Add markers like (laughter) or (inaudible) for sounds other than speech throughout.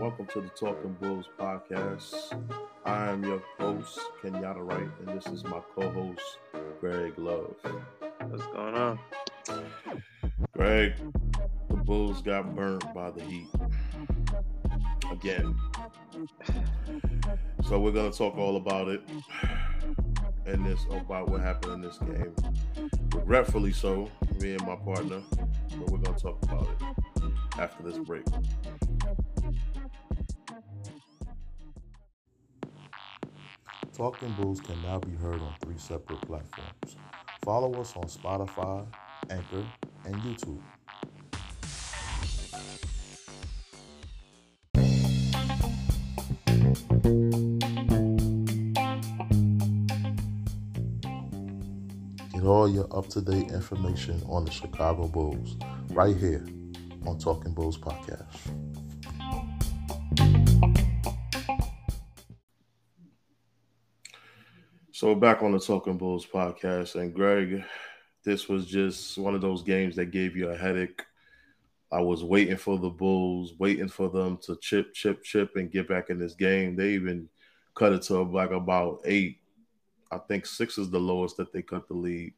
Welcome to the Talking Bulls podcast. I am your host, Kenyatta Wright, and this is my co-host, Greg Love. What's going on? Greg, the Bulls got burnt by the Heat again. So we're gonna talk all about it and this about what happened in this game. Regretfully so, me and my partner, but we're gonna talk about it after this break. Talking Bulls can now be heard on three separate platforms. Follow us on Spotify, Anchor, and YouTube. Get all your up to date information on the Chicago Bulls right here on Talking Bulls Podcast. So back on the Talking Bulls podcast, and Greg, this was just one of those games that gave you a headache. I was waiting for the Bulls, waiting for them to chip, chip, chip, and get back in this game. They even cut it to like about eight. I think six is the lowest that they cut the lead.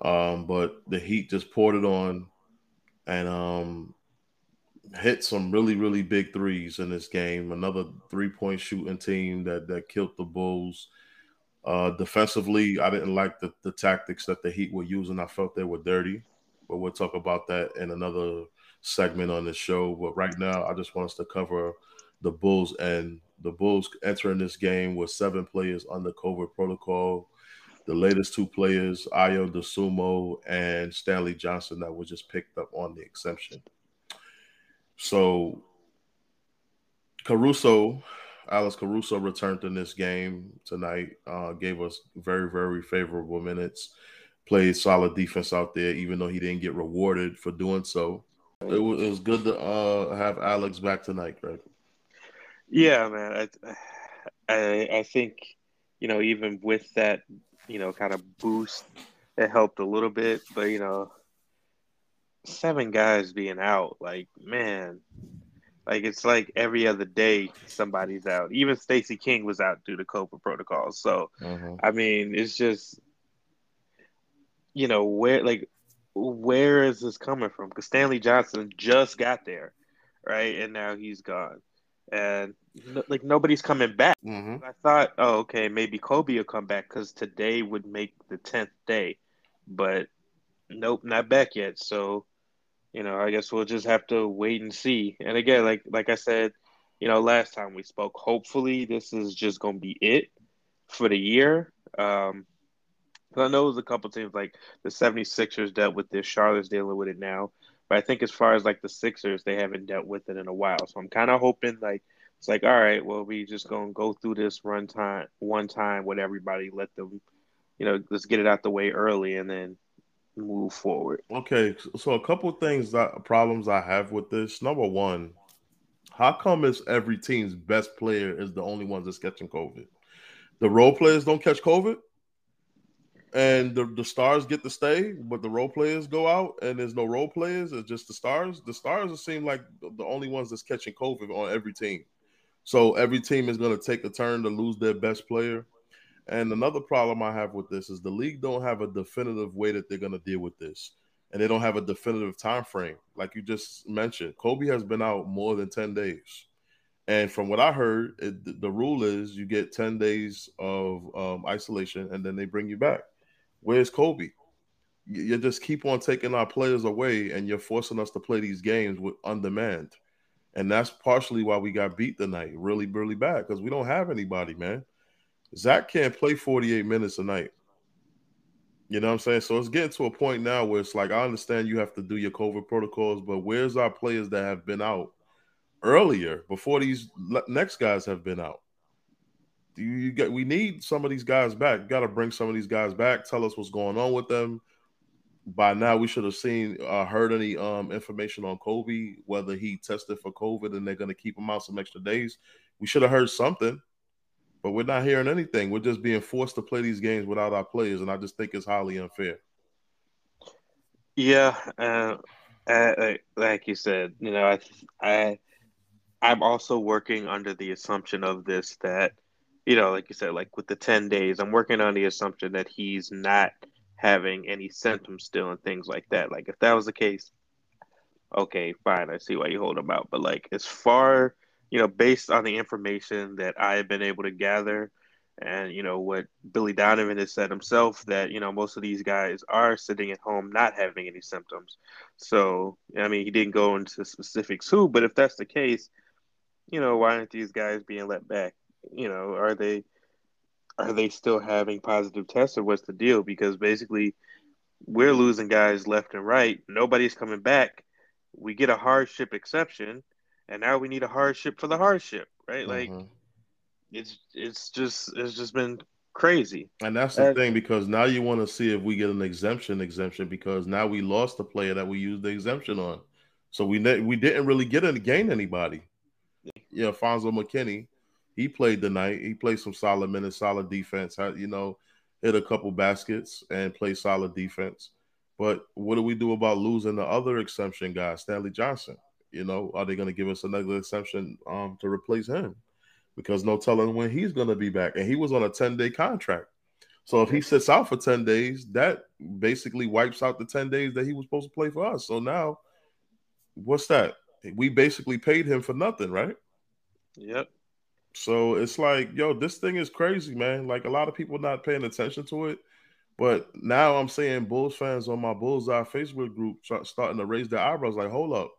Um, but the Heat just poured it on and um, hit some really, really big threes in this game. Another three point shooting team that that killed the Bulls. Uh, defensively, I didn't like the, the tactics that the Heat were using. I felt they were dirty, but we'll talk about that in another segment on the show. But right now, I just want us to cover the Bulls and the Bulls entering this game with seven players under COVID protocol. The latest two players, Ayo Dosunmu and Stanley Johnson, that was just picked up on the exemption. So Caruso Alex Caruso returned in this game tonight. Uh, gave us very, very favorable minutes. Played solid defense out there, even though he didn't get rewarded for doing so. It was, it was good to uh, have Alex back tonight, Greg. Yeah, man. I, I, I think you know even with that you know kind of boost, it helped a little bit. But you know, seven guys being out, like man, like it's like every other day somebody's out. Even Stacey King was out due to COVID protocols. So Mhm. I mean, it's just you know where like where is this coming from? Because Stanley Johnson just got there, right, and now he's gone, and like nobody's coming back. Mhm. I thought, oh, okay, maybe Coby will come back because today would make the tenth day, but nope, not back yet. So, you know, I guess we'll just have to wait and see. And again, like like I said, you know, last time we spoke, hopefully this is just gonna be it for the year. Um, I know there's a couple teams like the 76ers dealt with this, Charlotte's dealing with it now. But I think as far as like the Sixers, they haven't dealt with it in a while. So I'm kind of hoping like it's like, all right, well, we just gonna go through this run time one time with everybody, let them, you know, let's get it out the way early and then move forward. Okay, so a couple things that problems I have with this. Number one, how come it's every team's best player is the only ones that's catching COVID? The role players don't catch COVID, and the, the stars get to stay, but the role players go out, and there's no role players. It's just the stars. The stars seem like the only ones that's catching COVID on every team. So every team is going to take a turn to lose their best player. And another problem I have with this is the league don't have a definitive way that they're going to deal with this, and they don't have a definitive time frame. Like you just mentioned, Coby has been out more than ten days, and from what I heard, it, the rule is you get ten days of um, isolation, and then they bring you back. Where's Coby? You, you just keep on taking our players away, and you're forcing us to play these games with on demand, and that's partially why we got beat tonight, really, really bad, because we don't have anybody, man. Zach can't play 48 minutes a night. You know what I'm saying? So it's getting to a point now where it's like I understand you have to do your COVID protocols, but where's our players that have been out earlier before these next guys have been out? Do you, get? We need some of these guys back. Got to bring some of these guys back. Tell us what's going on with them. By now, we should have seen, uh, heard any um, information on Coby, whether he tested for COVID and they're going to keep him out some extra days. We should have heard something but we're not hearing anything. We're just being forced to play these games without our players, and I just think it's highly unfair. Yeah, uh, like you said, you know, I, I, I'm also working under the assumption of this that, you know, like you said, like with the 10 days, I'm working on the assumption that he's not having any symptoms still and things like that. Like if that was the case, okay, fine, I see why you hold him out. But like as far, you know, based on the information that I have been able to gather and you know what Billy Donovan has said himself that you know most of these guys are sitting at home not having any symptoms. So I mean, he didn't go into specifics who, but if that's the case, you know, why aren't these guys being let back? You know, are they are they still having positive tests or what's the deal? Because basically, we're losing guys left and right. Nobody's coming back. We get a hardship exception, and now we need a hardship for the hardship, right? Mm-hmm. Like it's it's just it's just been crazy. And that's the and, thing because now you want to see if we get an exemption exemption because now we lost the player that we used the exemption on. So we ne- we didn't really get any gain anybody. Yeah, Fonzo McKinney, he played tonight. He played some solid minutes, solid defense. You know, hit a couple baskets and played solid defense. But what do we do about losing the other exemption guy, Stanley Johnson? You know, are they going to give us another exemption um, to replace him? because no telling when he's going to be back. And he was on a 10 day contract. So if he sits out for 10 days, that basically wipes out the 10 days that he was supposed to play for us. So now, what's that? We basically paid him for nothing, right? Yep. So it's like, yo, this thing is crazy, man. Like a lot of people not paying attention to it. But now I'm saying Bulls fans on my Bullseye Facebook group starting to raise their eyebrows, like, hold up.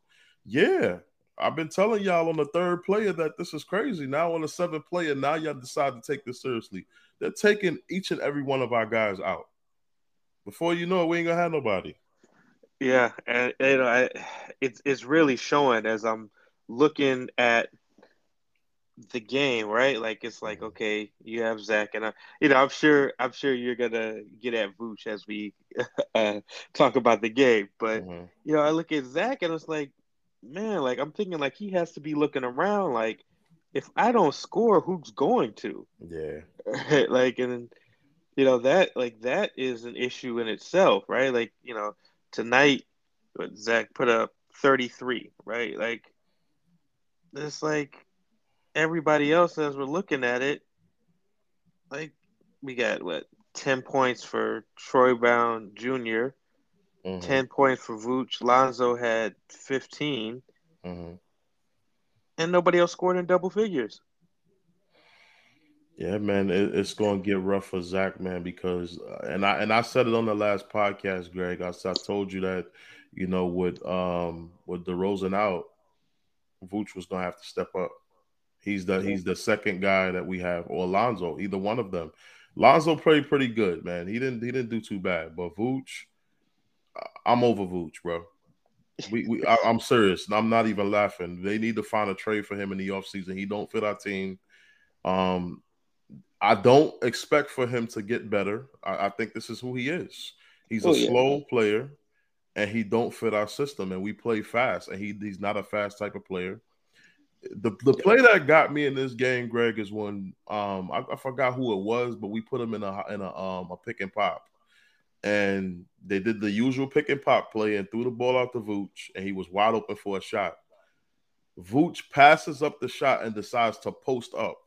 Yeah, I've been telling y'all on the third player that this is crazy. Now on the seventh player, now y'all decide to take this seriously. They're taking each and every one of our guys out. Before you know it, we ain't gonna have nobody. Yeah, and you know, I, it's it's really showing as I'm looking at the game, right? Like it's like mm-hmm. okay, you have Zach, and I, you know, I'm sure I'm sure you're gonna get at Vooch as we (laughs) uh, talk about the game, but mm-hmm. you know, I look at Zach and it's like man, like I'm thinking like he has to be looking around like if I don't score, who's going to? Yeah. (laughs) like and you know that like that is an issue in itself, right? Like, you know, tonight Zach put up 33, right? Like it's like everybody else as we're looking at it, like we got what 10 points for Troy Brown Jr. Mm-hmm. 10 points for Vooch. Lonzo had 15. Mm-hmm. And nobody else scored in double figures. Yeah, man, it, it's going to get rough for Zach, man, because uh, and I and I said it on the last podcast, Greg. I, I told you that, you know, with um with DeRozan out, Vooch was going to have to step up. He's the he's the second guy that we have, or Lonzo, either one of them. Lonzo played pretty good, man. He didn't he didn't do too bad, but Vooch, I'm over Vooch, bro. We, we I, am serious. I'm not even laughing. They need to find a trade for him in the offseason. He don't fit our team. Um, I don't expect for him to get better. I, I think this is who he is. He's oh, a yeah. slow player, and he don't fit our system. And we play fast, and he he's not a fast type of player. The the play that got me in this game, Greg, is when um I, I forgot who it was, but we put him in a in a um a pick and pop and they did the usual pick and pop play and threw the ball out to Vooch, and he was wide open for a shot. Vooch passes up the shot and decides to post up.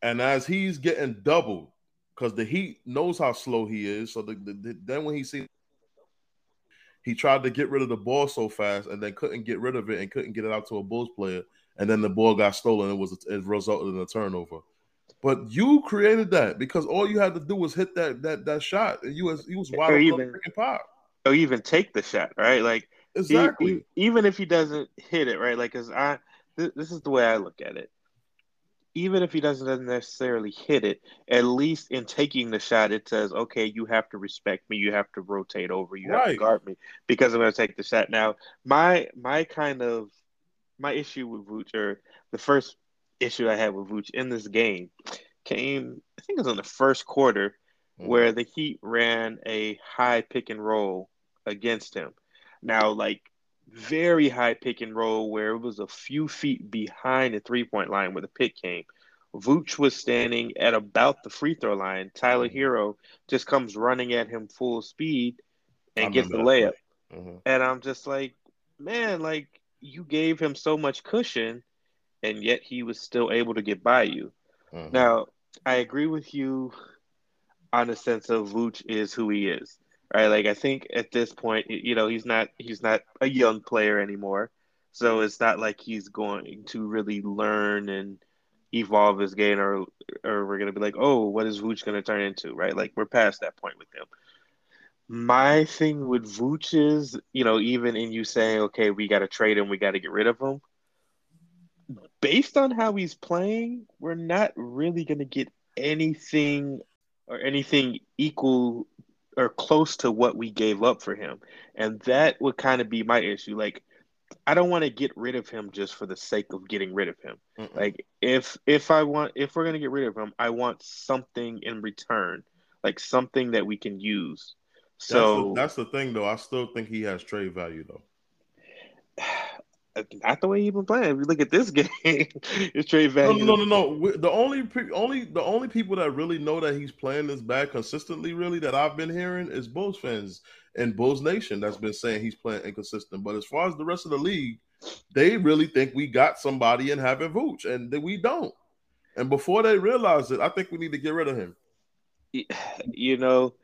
And as he's getting doubled, because the Heat knows how slow he is, so the, the, the, then when he sees he tried to get rid of the ball so fast and then couldn't get rid of it and couldn't get it out to a Bulls player, and then the ball got stolen. It was it resulted in a turnover. But you created that because all you had to do was hit that that that shot, and you was you was wide open freaking pop. Or even take the shot, right? Like exactly. He, he, even if he doesn't hit it, right? Like, cause I th- this is the way I look at it. Even if he doesn't necessarily hit it, at least in taking the shot, it says, "Okay, you have to respect me. You have to rotate over. You right. have to guard me because I'm going to take the shot." Now, my my kind of my issue with Vooch, or the first issue I had with Vooch in this game came, I think it was in the first quarter, mm-hmm. where the Heat ran a high pick and roll against him. Now, like very high pick and roll where it was a few feet behind the three point line where the pick came. Vooch was standing at about the free throw line. Tyler mm-hmm. Herro just comes running at him full speed and gets the layup. Mm-hmm. And I'm just like, man, like you gave him so much cushion, and yet he was still able to get by you. Mm-hmm. Now, I agree with you on the sense of Vooch is who he is, right? Like I think at this point, you know, he's not he's not a young player anymore, so it's not like he's going to really learn and evolve his game, or or we're gonna be like, oh, what is Vooch gonna turn into, right? Like we're past that point with him. My thing with Vooch is, you know, even in you saying, okay, we got to trade him, we got to get rid of him. Based on how he's playing, we're not really going to get anything or anything equal or close to what we gave up for him. And that would kind of be my issue. Like, I don't want to get rid of him just for the sake of getting rid of him. Mm-mm. Like if if I want if we're gonna get rid of him, I want something in return, like something that we can use. So that's the, that's the thing, though. I still think he has trade value, though. (sighs) (sighs) (sighs) Not the way he's been playing. If you look at this (laughs) game, it's trade value. No, no, no, no. The only, only, the only people that really know that he's playing this bad consistently, really, that I've been hearing is Bulls fans and Bulls Nation that's been saying he's playing inconsistent. But as far as the rest of the league, they really think we got somebody in having Vooch, and that we don't. And before they realize it, I think we need to get rid of him. (sighs) You know,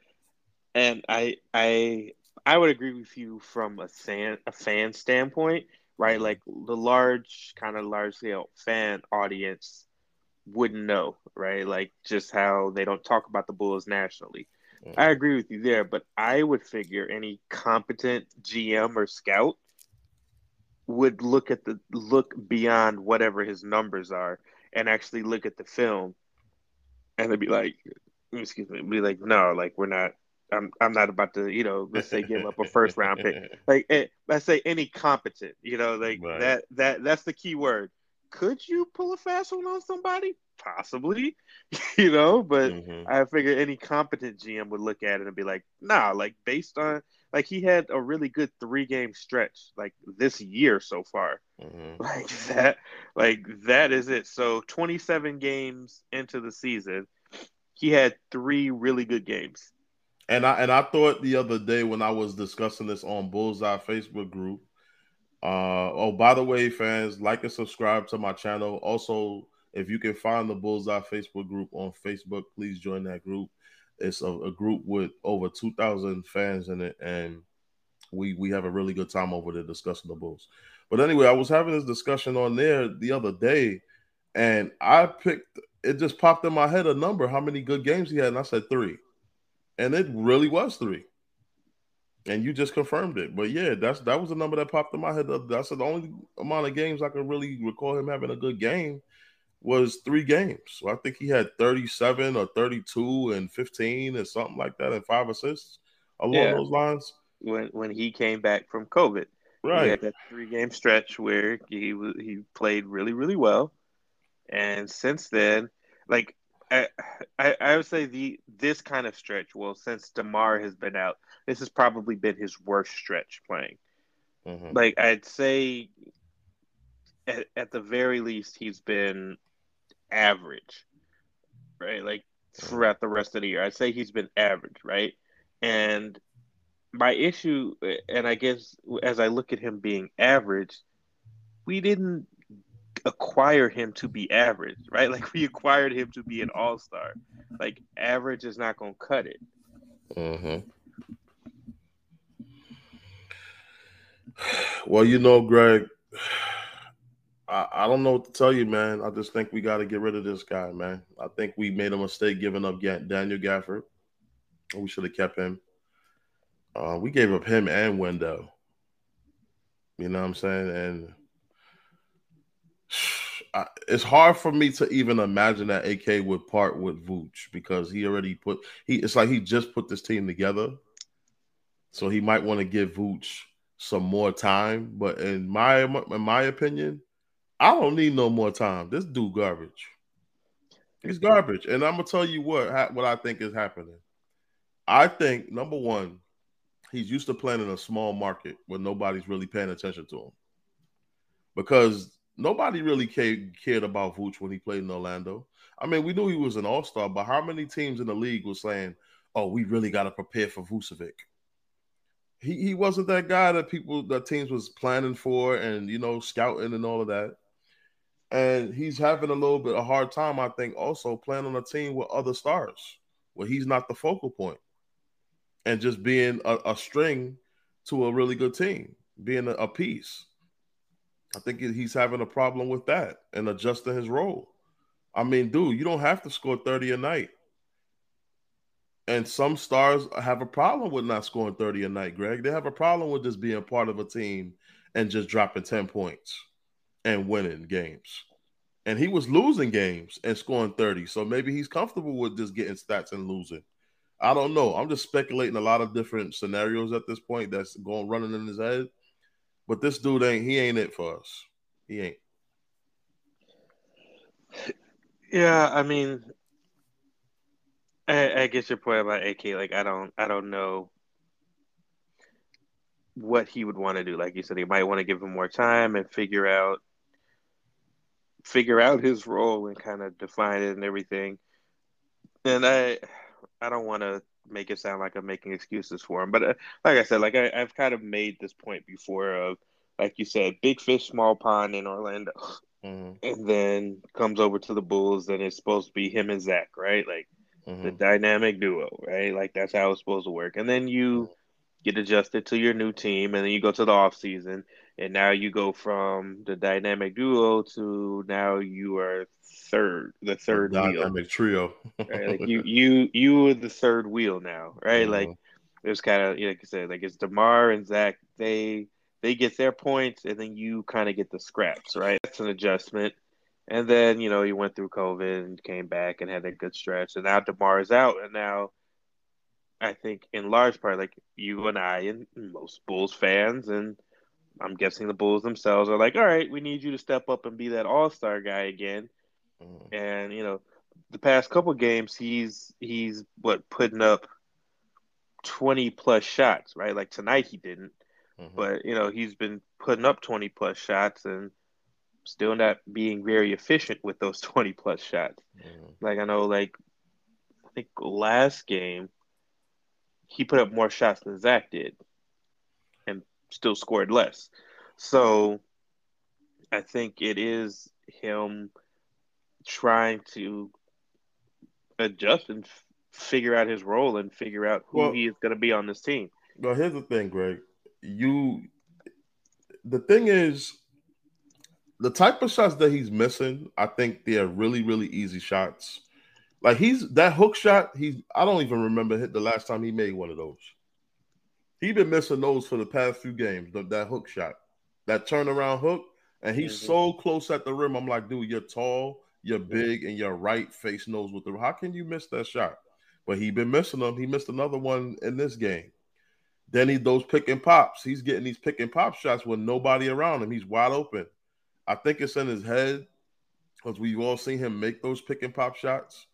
and I I I would agree with you from a fan a fan standpoint, right? Like the large kind of large scale fan audience wouldn't know, right? Like just how they don't talk about the Bulls nationally. Mm-hmm. I agree with you there, but I would figure any competent GM or scout would look at the look beyond whatever his numbers are and actually look at the film and they'd be like excuse me be like no like we're not I'm I'm not about to, you know, let's say give up a first (laughs) round pick. Like eh, let's say any competent, you know, like right. that that that's the key word. Could you pull a fast one on somebody? Possibly, (laughs) you know, but mm-hmm. I figure any competent GM would look at it and be like, nah, like based on like he had a really good three game stretch like this year so far. Mm-hmm. (laughs) Like that like that is it. So 27 games into the season, he had three really good games and I and I thought the other day when I was discussing this on Bullseye Facebook group. Uh, oh, by the way, fans, like and subscribe to my channel. Also, if you can find the Bullseye Facebook group on Facebook, please join that group. It's a, a group with over two thousand fans in it, and we we have a really good time over there discussing the Bulls. But anyway, I was having this discussion on there the other day, and I picked. It just popped in my head a number, how many good games he had, and I said three and it really was three. And you just confirmed it. But yeah, that's that was the number that popped in my head. That's the only amount of games I can really recall him having a good game was three games. So I think he had 37 or 32 and 15 or something like that, and five assists along yeah. those lines. When when he came back from COVID. Right. He had that three game stretch where he he played really, really well. And since then, like I, I, I would say the this kind of stretch. Well, since Demar has been out, this has probably been his worst stretch playing. Mm-hmm. Like I'd say, at, at the very least, he's been average, right? Like mm-hmm. throughout the rest of the year, I'd say he's been average, right? And my issue, and I guess as I look at him being average, we didn't acquire him to be average, right? (laughs) Like we acquired him to be an all star. Like average is not going to cut it. Mm-hmm. (sighs) Well, you know, Greg, (sighs) I, I don't know what to tell you, man. I just think we got to get rid of this guy, man. I think we made a mistake giving up Daniel Gafford. We should have kept him. Uh, we gave up him and Wendell. You know what I'm saying? And it's hard for me to even imagine that AK would part with Vooch because he already put he it's like he just put this team together. So he might want to give Vooch some more time. But in my in my opinion, I don't need no more time. This dude garbage. He's garbage. And I'm gonna tell you what what I think is happening. I think number one, he's used to playing in a small market where nobody's really paying attention to him. Because nobody really cared, about Vooch when he played in Orlando. I mean, we knew he was an all star, but how many teams in the league was saying, oh, we really got to prepare for Vucevic? he he wasn't that guy that people that teams was planning for and you know scouting and all of that. And he's having a little bit of hard time, I think, also playing on a team with other stars where he's not the focal point and just being a, a string to a really good team, being a, a piece. I think he's having a problem with that and adjusting his role. I mean, dude, you don't have to score 30 a night. And some stars have a problem with not scoring 30 a night, Greg. They have a problem with just being part of a team and just dropping 10 points and winning games. And he was losing games and scoring 30. So maybe he's comfortable with just getting stats and losing. I don't know. I'm just speculating a lot of different scenarios at this point that's going running in his head. But this dude ain't he ain't it for us. He ain't. Yeah, I mean, I, I get your point about AK. Like, I don't, I don't know what he would want to do. Like you said, he might want to give him more time and figure out, figure out his role and kind of define it and everything. And I, I don't want to make it sound like I'm making excuses for him, but uh, like I said, like I, I've kind of made this point before of, like you said, big fish, small pond in Orlando. Mm-hmm. And then comes over to the Bulls, and it's supposed to be him and Zach, right? Like mm-hmm. the dynamic duo, right? Like that's how it's supposed to work. And then you get adjusted to your new team, and then you go to the off season, and now you go from the dynamic duo to now you are third, the third the dynamic wheel. trio. right? Like you, (laughs) you, you are the third wheel now, right? Mm-hmm. Like there's kind of like I said, like it's Demar and Zach. They they get their points, and then you kind of get the scraps, right? That's an adjustment. And then, you know, you went through COVID and came back and had a good stretch. And now DeMar is out. And now I think in large part, like you and I and most Bulls fans, and I'm guessing the Bulls themselves are like, all right, we need you to step up and be that all star guy again. Mm. And, you know, the past couple games he's he's what putting up 20 plus shots, right? Like tonight he didn't. Mm-hmm. But, you know, he's been putting up 20 plus shots and still not being very efficient with those (laughs) 20 plus shots. Mm-hmm. Like I know like I think last game he put up more shots than Zach did and still scored less. So I think it is him trying to adjust and f- figure out his role and figure out who well, he is going to be on this team. Well, here's the thing, Greg. You, the thing is, the type of shots that he's missing, I think they're really, really easy shots. Like he's that hook shot, he's I don't even remember hit the last time he made one of those. He been missing those for the past few games, the, that hook shot, that turnaround hook, and he's mm-hmm. so close at the rim. I'm like, dude, you're tall, you're big, and your right face knows what the. How can you miss that shot? But he been missing them. He missed another one in this game. Then he those pick and pops. He's getting these pick and pop shots with nobody around him. He's wide open. I think it's in his head because we've all seen him make those pick and pop shots.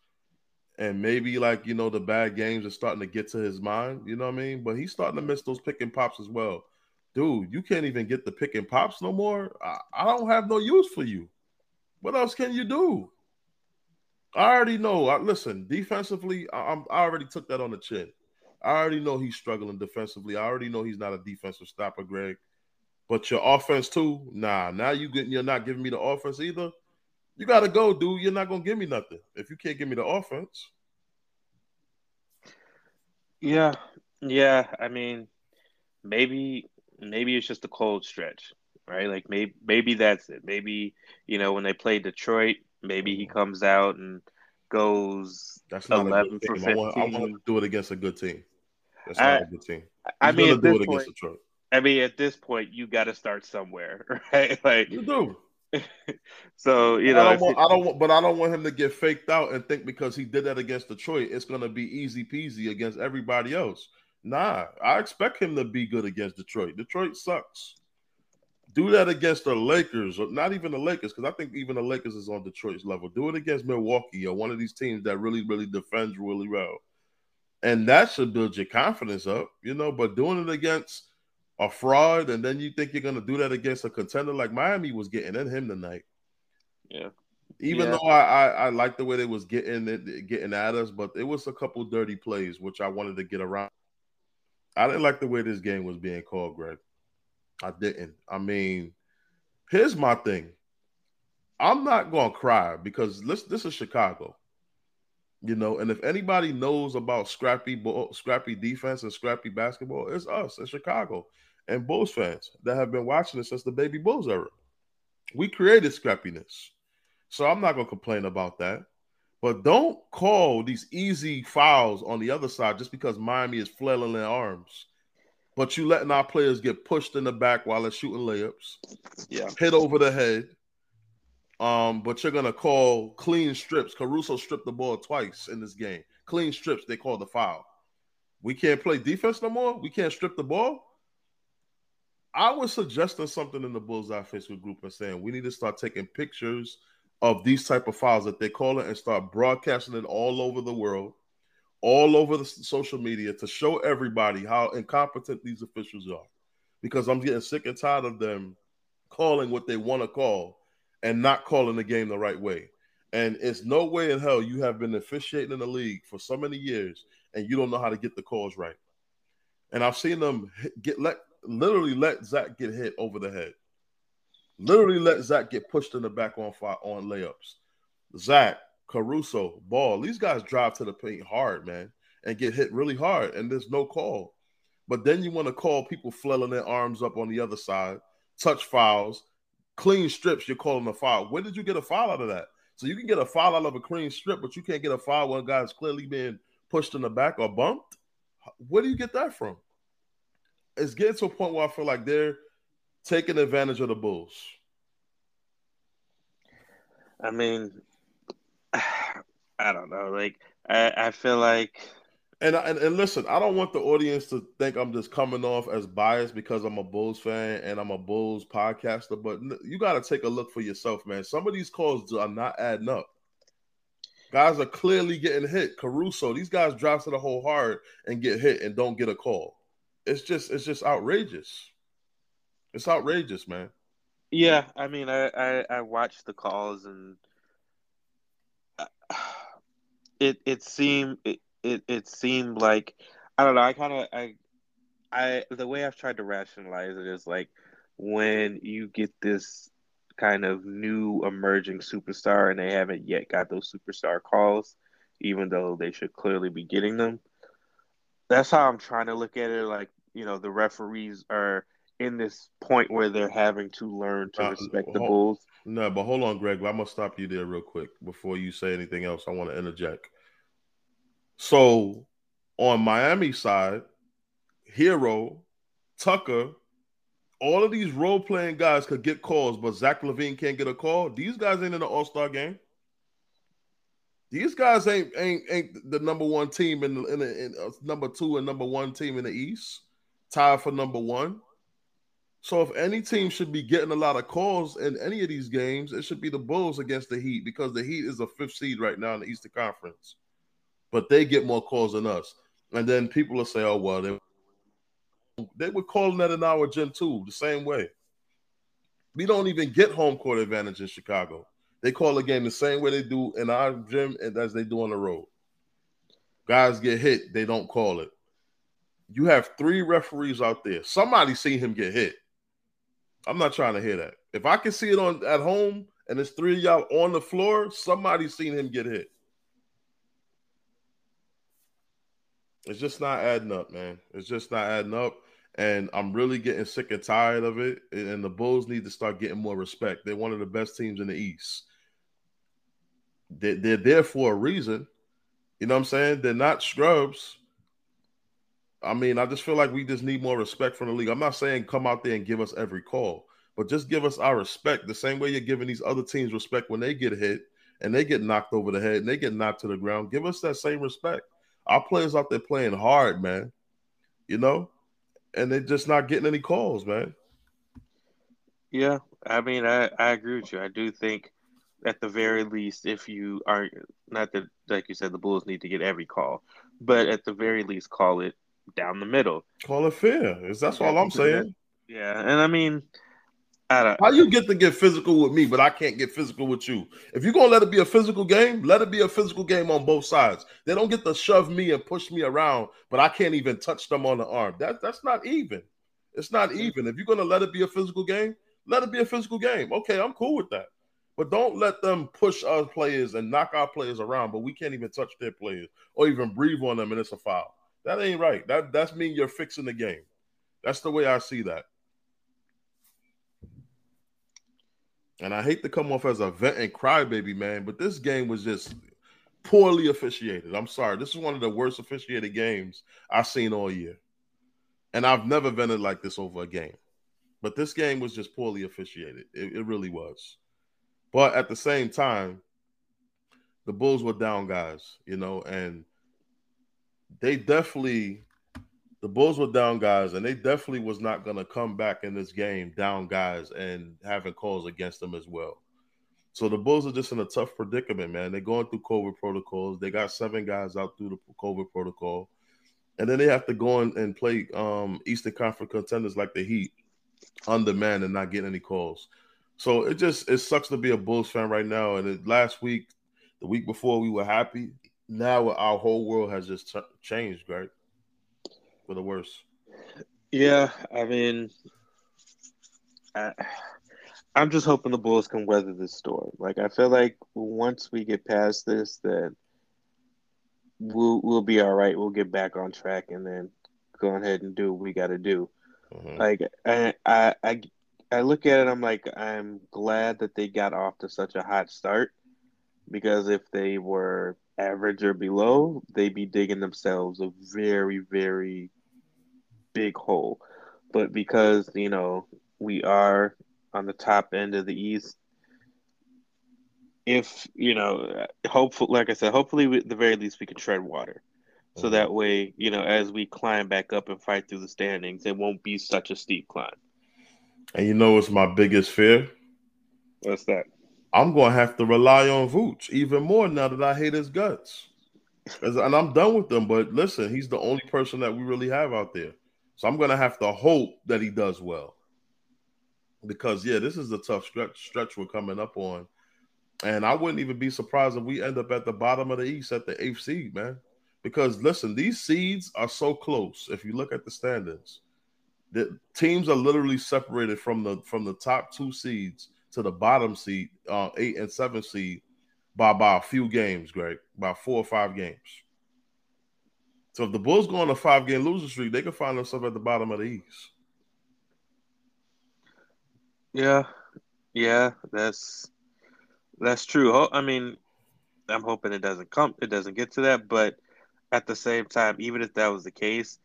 And maybe like you know the bad games are starting to get to his mind, you know what I mean? But he's starting to miss those pick and pops as well. Dude, you can't even get the pick and pops no more. I, I don't have no use for you. What else can you do? I already know. I, listen, defensively, I, I'm, I already took that on the chin. I already know he's struggling defensively. I already know he's not a defensive stopper, Greg. But your offense too, nah. Now you getting you're not giving me the offense either. You gotta go, dude. You're not gonna give me nothing if you can't give me the offense. Yeah, yeah. I mean, maybe maybe it's just a cold stretch, right? Like maybe maybe that's it. Maybe you know when they play Detroit, maybe he mm-hmm. comes out and goes that's not eleven for fifteen. I want, I want to do it against a good team. That's not I, a good team. He's I mean, do it point, Detroit. I mean, at this point, you got to start somewhere, (laughs) right? Like you do. (laughs) so you know, I don't, want, I don't want, but I don't want him to get faked out and think because he did that against Detroit, it's going to be easy peasy against everybody else. Nah, I expect him to be good against Detroit. Detroit sucks. Do that against the Lakers, or not even the Lakers, because I think even the Lakers is on Detroit's level. Do it against Milwaukee or one of these teams that really, really defends really well, and that should build your confidence up, you know. But doing it against a fraud, and then you think you're gonna do that against a contender like Miami was getting at him tonight. Yeah. Even yeah. though I, I, I like the way they was getting it getting at us, but it was a couple dirty plays which I wanted to get around. I didn't like the way this game was being called, Greg. I didn't. I mean, here's my thing. I'm not gonna cry because this this is Chicago. You know, and if anybody knows about scrappy ball, scrappy defense and scrappy basketball, it's us in Chicago and Bulls fans that have been watching it since the baby Bulls era. We created scrappiness. So I'm not gonna complain about that. But don't call these easy fouls on the other side just because Miami is flailing their arms. But you letting our players get pushed in the back while they're shooting layups. Yeah. Hit over the head. Um, but you're gonna call clean strips. Caruso stripped the ball twice in this game. Clean strips, they call the foul. We can't play defense no more. We can't strip the ball. I was suggesting something in the Bullseye Facebook group and saying we need to start taking pictures of these type of files that they call it and start broadcasting it all over the world, all over the social media to show everybody how incompetent these officials are. Because I'm getting sick and tired of them calling what they want to call and not calling the game the right way. And it's no way in hell you have been officiating in the league for so many years and you don't know how to get the calls right. And I've seen them get let literally let Zach get hit over the head. Literally let Zach get pushed in the back on fire, on layups. Zach, Caruso, Ball, these guys drive to the paint hard, man, and get hit really hard, and there's no call. But then you want to call people flailing their arms up on the other side, touch fouls, clean strips, you're calling a foul. Where did you get a foul out of that? So you can get a foul out of a clean strip, but you can't get a foul when a guy's clearly being pushed in the back or bumped. Where do you get that from? It's getting to a point where I feel like they're taking advantage of the Bulls? I mean, I don't know. Like, I, I feel like. And, and and listen, I don't want the audience to think I'm just coming off as biased because I'm a Bulls fan and I'm a Bulls podcaster. But you got to take a look for yourself, man. Some of these calls are not adding up. Guys are clearly getting hit. Caruso, these guys drive to the hole hard and get hit and don't get a call. It's just it's just outrageous. It's outrageous, man. Yeah, I mean, I I, I watched the calls and uh, it it seemed it, it, it seemed like I don't know. I kind of I I the way I've tried to rationalize it is like when you get this kind of new emerging superstar and they haven't yet got those superstar calls, even though they should clearly be getting them. That's how I'm trying to look at it. Like you know, the referees are in this point where they're having to learn to uh, respect the Bulls. No, but hold on, Greg. I'm gonna stop you there real quick before you say anything else. I want to interject. So, on Miami side, Herro, Tucker, all of these role playing guys could get calls, but Zach LaVine can't get a call. These guys ain't in the All Star game. These guys ain't ain't ain't the number one team in the, in, the, in uh, number two and number one team in the East, tied for number one. So if any team should be getting a lot of calls in any of these games, it should be the Bulls against the Heat because the Heat is a fifth seed right now in the Eastern Conference. But they get more calls than us. And then people will say, oh, well, they, they were calling that in our Gen 2 the same way. We don't even get home court advantage in Chicago. They call the game the same way they do in our gym and as they do on the road. Guys get hit, they don't call it. You have three referees out there. Somebody seen him get hit. I'm not trying to hear that. If I can see it on at home and it's three of y'all on the floor, somebody's seen him get hit. It's just not adding up, man. It's just not adding up. And I'm really getting sick and tired of it. And the Bulls need to start getting more respect. They're one of the best teams in the East. They're, there for a reason. You know what I'm saying? They're not scrubs. I mean, I just feel like we just need more respect from the league. I'm not saying come out there and give us every call, but just give us our respect the same way you're giving these other teams respect when they get hit and they get knocked over the head and they get knocked to the ground. Give us that same respect. Our players out there playing hard, man. You know, and they're just not getting any calls, man. Yeah, I mean, I, I agree with you. I do think at the very least, if you are not that, like you said, the Bulls need to get every call, but at the very least, call it down the middle. Call it fair. Is that's all I'm saying. Yeah, and I mean, How you get to get physical with me, but I can't get physical with you? If you're gonna let it be a physical game, let it be a physical game on both sides. They don't get to shove me and push me around, but I can't even touch them on the arm. That that's not even. It's not mm. even. If you're gonna let it be a physical game, let it be a physical game. Okay, I'm cool with that. But don't let them push our players and knock our players around, but we can't even touch their players or even breathe on them, and it's a foul. That ain't right. That that's mean you're fixing the game. That's the way I see that. And I hate to come off as a vent and crybaby, man, but this game was just poorly officiated. I'm sorry. This is one of the worst officiated games I've seen all year. And I've never vented like this over a game. But this game was just poorly officiated. It, it really was. But at the same time, the Bulls were down guys, you know, and they definitely the Bulls were down guys, and they definitely was not going to come back in this game down guys and having calls against them as well. So the Bulls are just in a tough predicament, man. They're going through COVID protocols. They got seven guys out through the COVID protocol, and then they have to go in and play um, Eastern Conference contenders like the Heat on demand and not get any calls. So it just it sucks to be a Bulls fan right now. And it, last week, the week before, we were happy. Now our whole world has just t- changed, right? For the worse. Yeah, I mean, I, I'm just hoping the Bulls can weather this storm. Like, I feel like once we get past this, then we'll we'll be all right. We'll get back on track, and then go ahead and do what we got to do. Mm-hmm. Like, I, I I I look at it. I'm like, I'm glad that they got off to such a hot start because if they were average or below, they'd be digging themselves a very, very big hole. But because, you know, we are on the top end of the East, if, you know, hopefully, like I said, hopefully, at the very least, we can tread water. So mm-hmm. that way, you know, as we climb back up and fight through the standings, it won't be such a steep climb. And you know what's my biggest fear? What's that? I'm going to have to rely on Vooch even more now that I hate his guts. And I'm done with them. But listen, he's the only person that we really have out there. So I'm to have to hope that he does well. Because, yeah, this is a tough stretch, stretch we're coming up on. And I wouldn't even be surprised if we end up at the bottom of the East at the eighth seed, man. Because listen, these seeds are so close. If you look at the standings, the teams are literally separated from the from the top two seeds to the bottom seed, uh, eight and seven seed, by by a few games, Greg, by four or five games. So if the Bulls go on a five game losing streak, they could find themselves at the bottom of the East. Yeah, yeah, that's that's true. I mean, I'm hoping it doesn't come, it doesn't get to that, but at the same time, even if that was the case,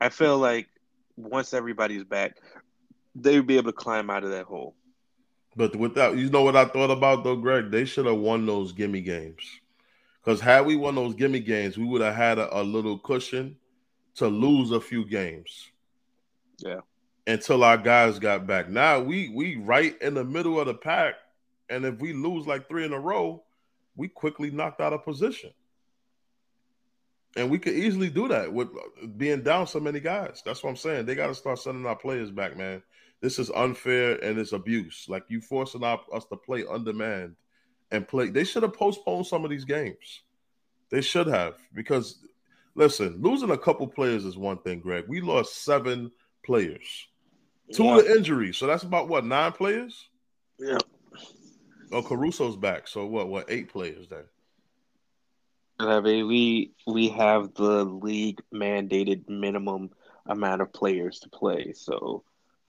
I feel like once everybody's back, they would be able to climb out of that hole. But without, you know what I thought about though, Greg? They should have won those gimme games. Because had we won those gimme games, we would have had a, a, little cushion to lose a few games. Yeah. Until our guys got back. Now we we right in the middle of the pack, and if we lose like three in a row, we quickly knocked out of position. And we could easily do that with uh, being down so many guys. That's what I'm saying. They got to start sending our players back, man this is unfair and it's abuse. Like you forcing us to play on demand and play. They should have postponed some of these games. They should have because listen, losing a couple players is one thing, Greg. We lost seven players, two yeah. of the injuries. So that's about what nine players. Yeah. Oh, Caruso's back. So what? What eight players then? I mean, we we have the league mandated minimum amount of players to play. So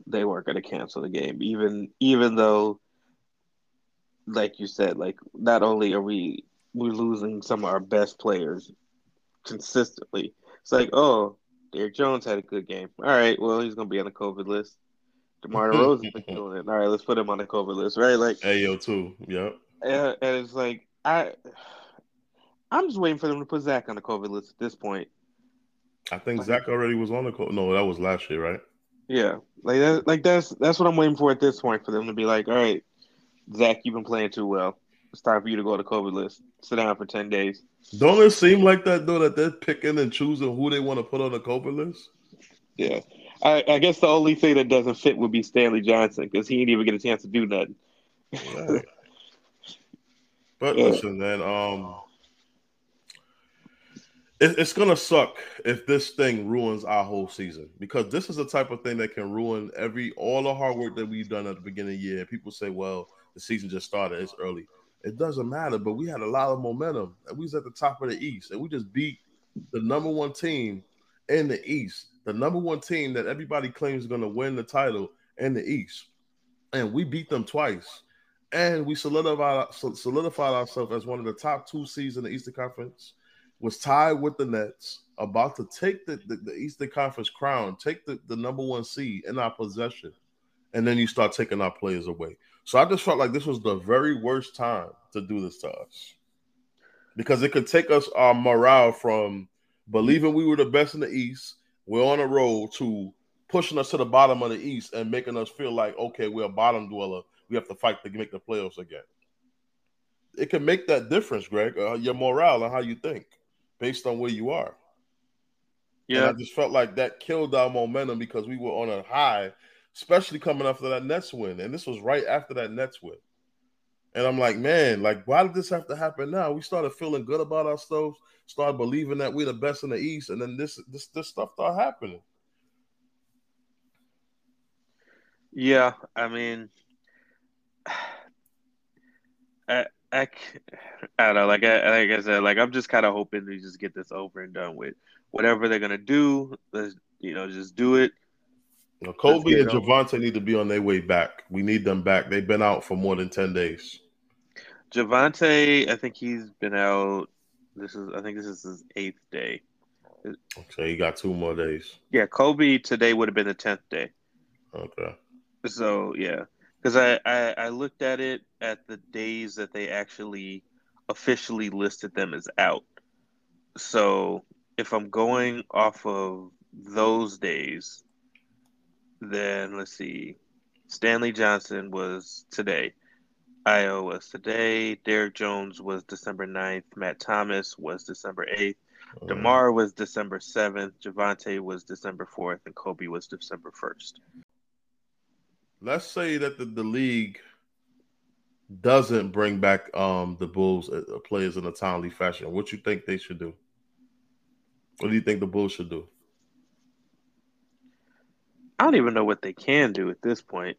they weren't going to cancel the game, even even though, like you said, like not only are we we're losing some of our best players consistently. It's like, oh, Derrick Jones had a good game. All right, well he's going to be on the COVID list. DeMar (laughs) DeRozan's been doing it. All right, let's put him on the COVID list, right? Like Ayo too, yeah. And, and it's like I, I'm just waiting for them to put Zach on the COVID list at this point. I think Zach already was on the COVID. No, that was last year, right? Yeah, like that, like that's that's what I'm waiting for at this point for them to be like, all right, Zach, you've been playing too well. It's time for you to go to the COVID list. Sit down for ten days. Don't it seem like that though that they're picking and choosing who they want to put on the COVID list? Yeah, I, I, guess the only thing that doesn't fit would be Stanley Johnson because he didn't even get a chance to do nothing. (laughs) But yeah. listen, man. Um, it, it's gonna suck if this thing ruins our whole season because this is the type of thing that can ruin every all the hard work that we've done at the beginning of the year. People say, "Well, the season just started; it's early." It doesn't matter, but we had a lot of momentum, and we was at the top of the East, and we just beat the number one team in the East, the number one team that everybody claims is going to win the title in the East, and we beat them twice, and we solidified solidified ourselves as one of the top two seeds in the Eastern Conference. Was tied with the Nets, about to take the, the, the Eastern Conference crown, take the, the number one seed in our possession, and then you start taking our players away. So I just felt like this was the very worst time to do this to us because it could take us our morale from believing we were the best in the East, we're on a roll to pushing us to the bottom of the East and making us feel like, okay, we're a bottom dweller. We have to fight to make the playoffs again. It can make that difference, Greg, uh, your morale and how you think based on where you are. Yeah. And I just felt like that killed our momentum because we were on a high, especially coming after that Nets win. And this was right after that Nets win. And I'm like, man, like, why did this have to happen now? We started feeling good about ourselves, started believing that we're the best in the East, and then this this this stuff started happening. Yeah, I mean, (sighs) I I, I don't know, like I like I said, like I'm just kind of hoping to just get this over and done with. Whatever they're gonna do, let's you know, just do it. Coby and Javonte need to be on their way back. We need them back. They've been out for more than ten days. Javonte, I think he's been out. This is, I think, this is his eighth day. Okay, he got two more days. Yeah, Coby today would have been the tenth day. Okay. So yeah, because I, I I looked at it at the days that they actually officially listed them as out. So if I'm going off of those days, then let's see. Stanley Johnson was today. Ayo was today. Derrick Jones was December 9th. Matt Thomas was December 8th. Uh, DeMar was December 7th. Javonte was December 4th. And Coby was December 1st. Let's say that the, the league doesn't bring back um the Bulls uh, players in a timely fashion. What you think they should do? What do you think the Bulls should do? I don't even know what they can do at this point.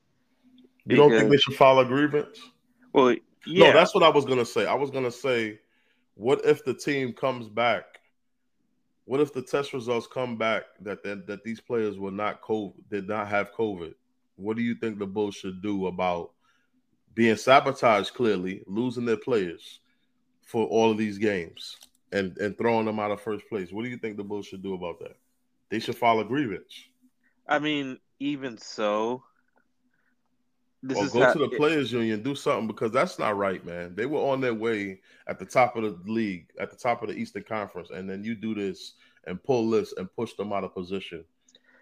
You don't think they should file a grievance? Well, yeah. No, that's what I was gonna say. I was gonna say, what if the team comes back? What if the test results come back that that, that these players were not COVID, did not have COVID? What do you think the Bulls should do about being sabotaged? Clearly, losing their players for all of these games and and throwing them out of first place. What do you think the Bulls should do about that? They should file a grievance. I mean, even so, this or go how, to the players union, do something because that's not right, man. They were on their way at the top of the league, at the top of the Eastern Conference, and then you do this and pull this and push them out of position.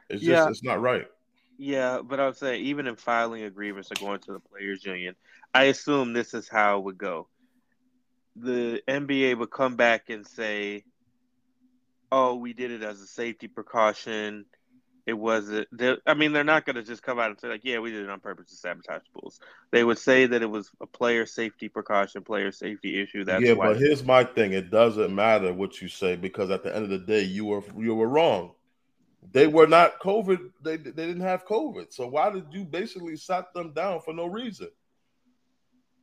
It's just yeah. it's not right. Yeah, but I would say even in filing agreements or going to the players union, I assume this is how it would go. The NBA would come back and say, "Oh, we did it as a safety precaution." It wasn't. I mean, they're not going to just come out and say like, "Yeah, we did it on purpose to sabotage Bulls." They would say that it was a player safety precaution, player safety issue. That's yeah, but here's my thing: it doesn't matter what you say because at the end of the day, you were you were wrong. They were not COVID. They they didn't have COVID. So why did you basically sat them down for no reason?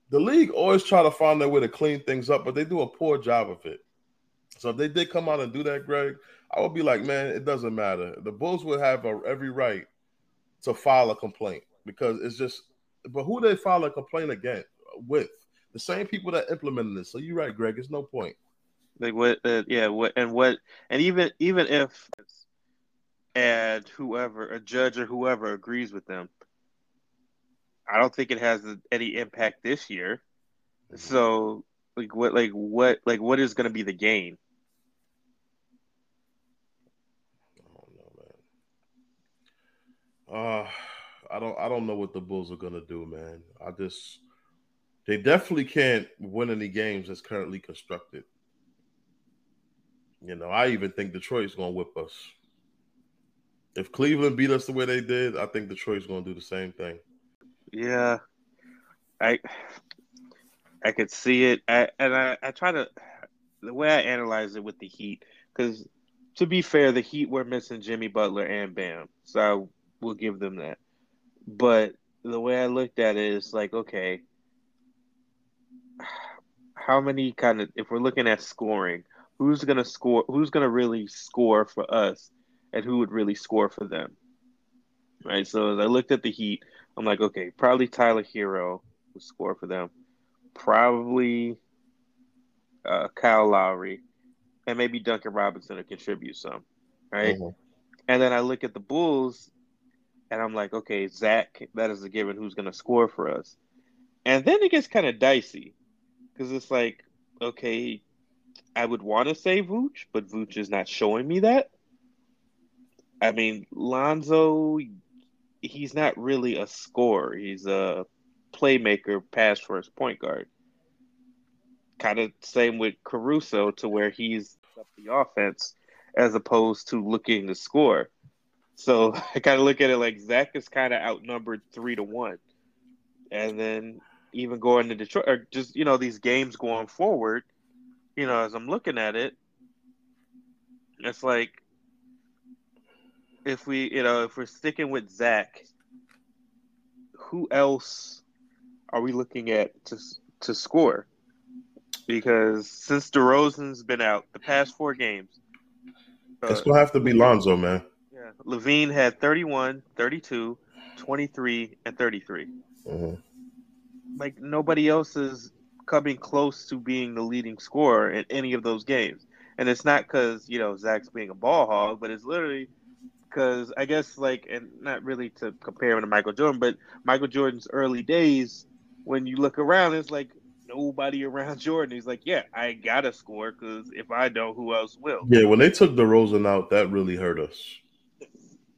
The league always try to find their way to clean things up, but they do a poor job of it. So if they did come out and do that, Greg, I would be like, man, it doesn't matter. The Bulls would have a, every right to file a complaint because it's just. But who they file a complaint against with? The same people that implemented this. So you're right, Greg. It's no point. Like what? Uh, yeah. What and what? And even even if and whoever a judge or whoever agrees with them, I don't think it has any impact this year. Mm-hmm. So like what? Like what? Like what is going to be the gain? Uh, I don't I don't know what the Bulls are gonna do, man. I just they definitely can't win any games that's currently constructed. You know, I even think Detroit's gonna whip us. If Cleveland beat us the way they did, I think Detroit's to do the same thing. Yeah, I I could see it, I, and I I try to the way I analyze it with the Heat because to be fair, the Heat were missing Jimmy Butler and Bam, so I will give them that. But the way I looked at it is like, okay, how many kind of if we're looking at scoring, who's gonna score? Who's gonna really score for us, and who would really score for them? Right. So as I looked at the Heat, I'm like, okay, probably Tyler Herro would score for them, probably uh, Kyle Lowry, and maybe Duncan Robinson to contribute some. Right. Mm-hmm. And then I look at the Bulls, and I'm like, okay, Zach, that is a given. Who's gonna score for us? And then it gets kind of dicey because it's like, okay, I would want to say Vooch, but Vooch is not showing me that. I mean, Lonzo, he's not really a scorer. He's a playmaker, pass first point guard. Kind of same with Caruso, to where he's up the offense as opposed to looking to score. So (laughs) I kind of look at it like Zach is kind of outnumbered three to one, and then even going to Detroit or just you know these games going forward, you know, as I'm looking at it, it's like if we you know if we're sticking with Zach, who else are we looking at to to score? Because since DeRozan's been out the past four games, uh, it's gonna have to be Lonzo, man. Yeah, LaVine had 31, 32, 23, and 33. Mm-hmm like nobody else is coming close to being the leading scorer in any of those games. And it's not because you know Zach's being a ball hog, but it's literally because I guess like, and not really to compare him to Michael Jordan, but Michael Jordan's early days, when you look around, it's like nobody around (laughs) Jordan. He's like, yeah, I gotta score because if I don't, who else will? Yeah, when they took DeRozan out, that really hurt us.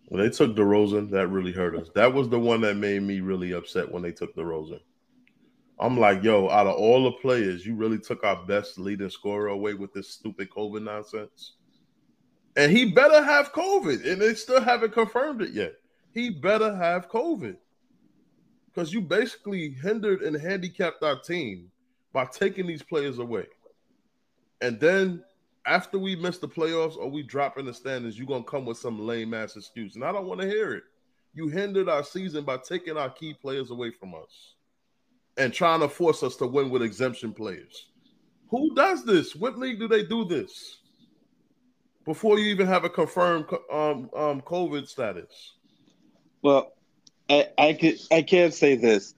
When they took DeRozan, that really hurt us. That was the one that made me really upset when they took DeRozan. I'm like, yo, out of all the players, you really took our best leading scorer away with this stupid COVID nonsense. And he better have COVID, and they still haven't confirmed it yet. He better have COVID. Because you basically hindered and handicapped our team by taking these players away. And then after we miss the playoffs or we drop in the standings, you're gonna come with some lame ass excuse. And I don't want to hear it. You hindered our season by taking our key players away from us and trying to force us to win with exemption players. Who does this? What league do they do this? Before you even have a confirmed um, um, COVID status. Well, I I could I can't say this.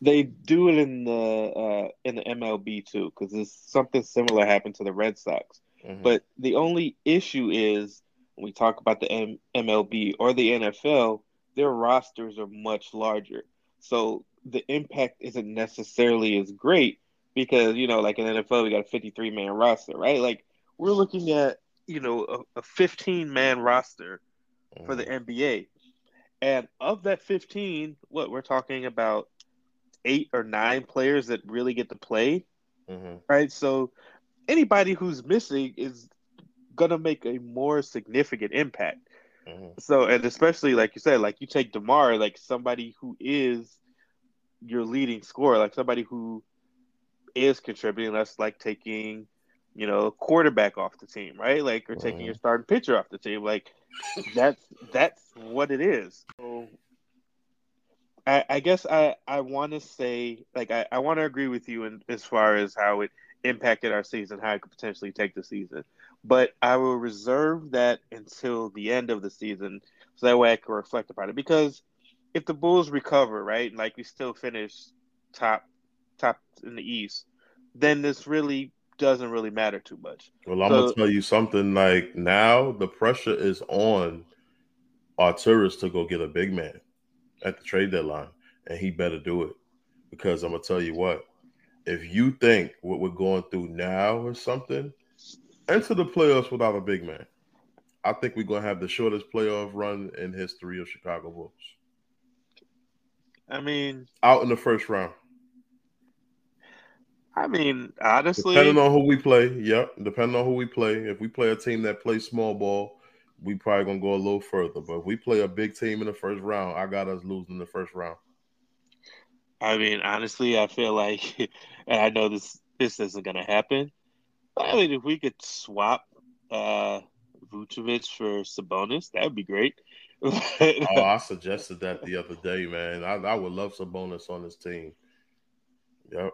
They do it in the uh, in the MLB too, because something similar happened to the Red Sox. Mm-hmm. But the only issue is when we talk about the M- MLB or the NFL, their rosters are much larger. So the impact isn't necessarily as great because you know, like in NFL, we got a 53 man roster, right? Like we're looking at you know a, a 15 man roster for the mm-hmm. NBA, and of that 15, what we're talking about eight or nine players that really get to play, mm-hmm. right? So anybody who's missing is gonna make a more significant impact. Mm-hmm. So, and especially like you said, like you take Demar, like somebody who is your leading scorer, like somebody who is contributing. That's like taking, you know, a quarterback off the team, right? Like or taking mm-hmm. your starting pitcher off the team. Like that's that's what it is. So I, I guess I, I want to say like I, I want to agree with you in as far as how it impacted our season, how it could potentially take the season. But I will reserve that until the end of the season, so that way I can reflect upon it. Because if the Bulls recover, right, like we still finish top top in the East, then this really doesn't really matter too much. Well, I'm so, gonna tell you something. Like now, the pressure is on Arturas to go get a big man at the trade deadline, and he better do it because I'm gonna tell you what. If you think what we're going through now or something, enter the playoffs without a big man. I think we're gonna have the shortest playoff run in history of Chicago Bulls. I mean, out in the first round. I mean, honestly, depending on who we play, yep. Depending on who we play, if we play a team that plays small ball, we probably gonna go a little further. But if we play a big team in the first round, I got us losing the first round. I mean, honestly, I feel like, (laughs) and I know this this isn't gonna happen. I mean, if we could swap uh Vucevic for Sabonis, that would be great. (laughs) oh, I suggested that the other day, man. I, I would love Sabonis on this team. Yep.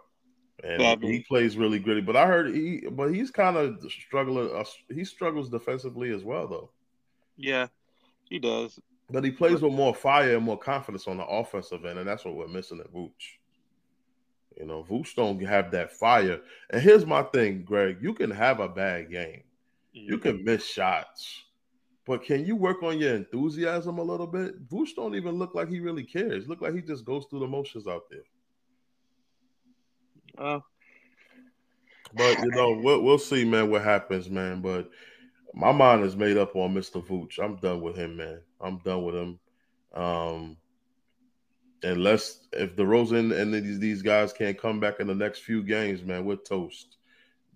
And I mean, he plays really gritty, but I heard he, but he's kind of struggling. Uh, he struggles defensively as well, though. Yeah, he does. But he plays with more fire and more confidence on the offensive end, and that's what we're missing at Vooch. You know, Vooch don't have that fire. And here's my thing, Greg: you can have a bad game, you can miss shots, but can you work on your enthusiasm a little bit? Vooch don't even look like he really cares. Look like he just goes through the motions out there. Oh. But you know, we'll, we'll see, man, what happens, man. But my mind is made up on Mr. Vooch. I'm done with him, man. I'm done with him. Um, unless if DeRozan and these these guys can't come back in the next few games, man, we're toast.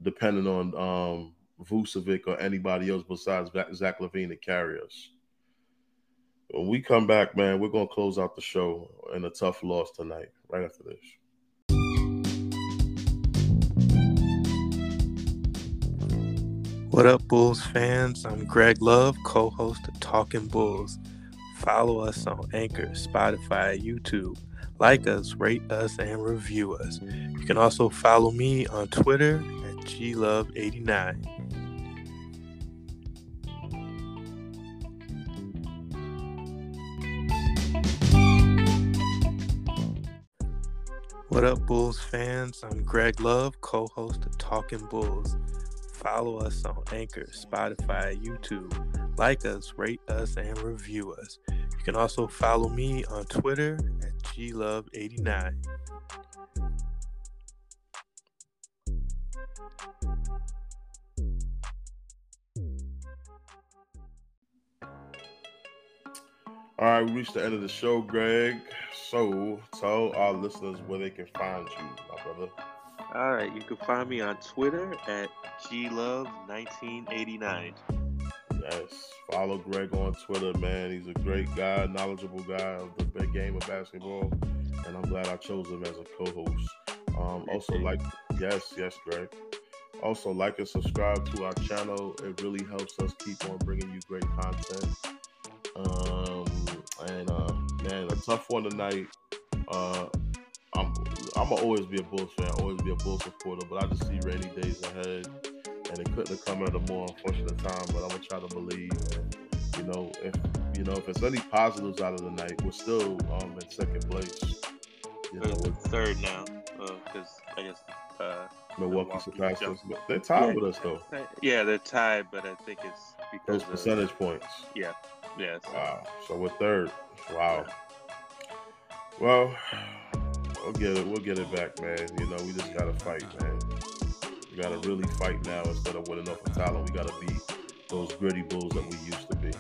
Depending on um Vucevic or anybody else besides Zach LaVine to carry us. When we come back, man, we're gonna close out the show in a tough loss tonight. Right after this. What up, Bulls fans? I'm Greg Love, co host of Talking Bulls. Follow us on Anchor, Spotify, YouTube. Like us, rate us, and review us. You can also follow me on Twitter at glove89. What up, Bulls fans? I'm Greg Love, co host of Talking Bulls. Follow us on Anchor, Spotify, YouTube. Like us, rate us, and review us. You can also follow me on Twitter at glove89. All right, we reached the end of the show, Greg. So tell our listeners where they can find you, my brother. All right, you can find me on Twitter at glove1989. Yes, follow Greg on Twitter, man. He's a great guy, knowledgeable guy of the big game of basketball, and I'm glad I chose him as a co-host. Um, also, like, yes, yes, Greg. Also, like and subscribe to our channel. It really helps us keep on bringing you great content. Um, and uh, man, a tough one tonight. Uh, I'm I'm gonna always be a Bulls fan, always be a Bulls supporter, but I just see rainy days ahead, and it couldn't have come at a more unfortunate time. But I'm gonna try to believe, and you know, if you know if it's any positives out of the night, we're still um in second place. You know, third now, because uh, I guess uh, Milwaukee surpassed us, but they're tied yeah, with us though. Yeah, they're tied, but I think it's because those percentage of, points. Yeah, yeah. So. Wow. So we're third. Wow. Well, we'll get it. We'll get it back, man. You know, we just gotta fight, man. We gotta really fight now instead of winning off a talent. We gotta be those gritty bulls that we used to be.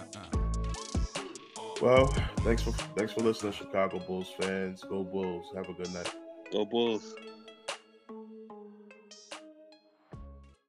Well, thanks for thanks for listening, Chicago Bulls fans. Go Bulls. Have a good night. Go Bulls.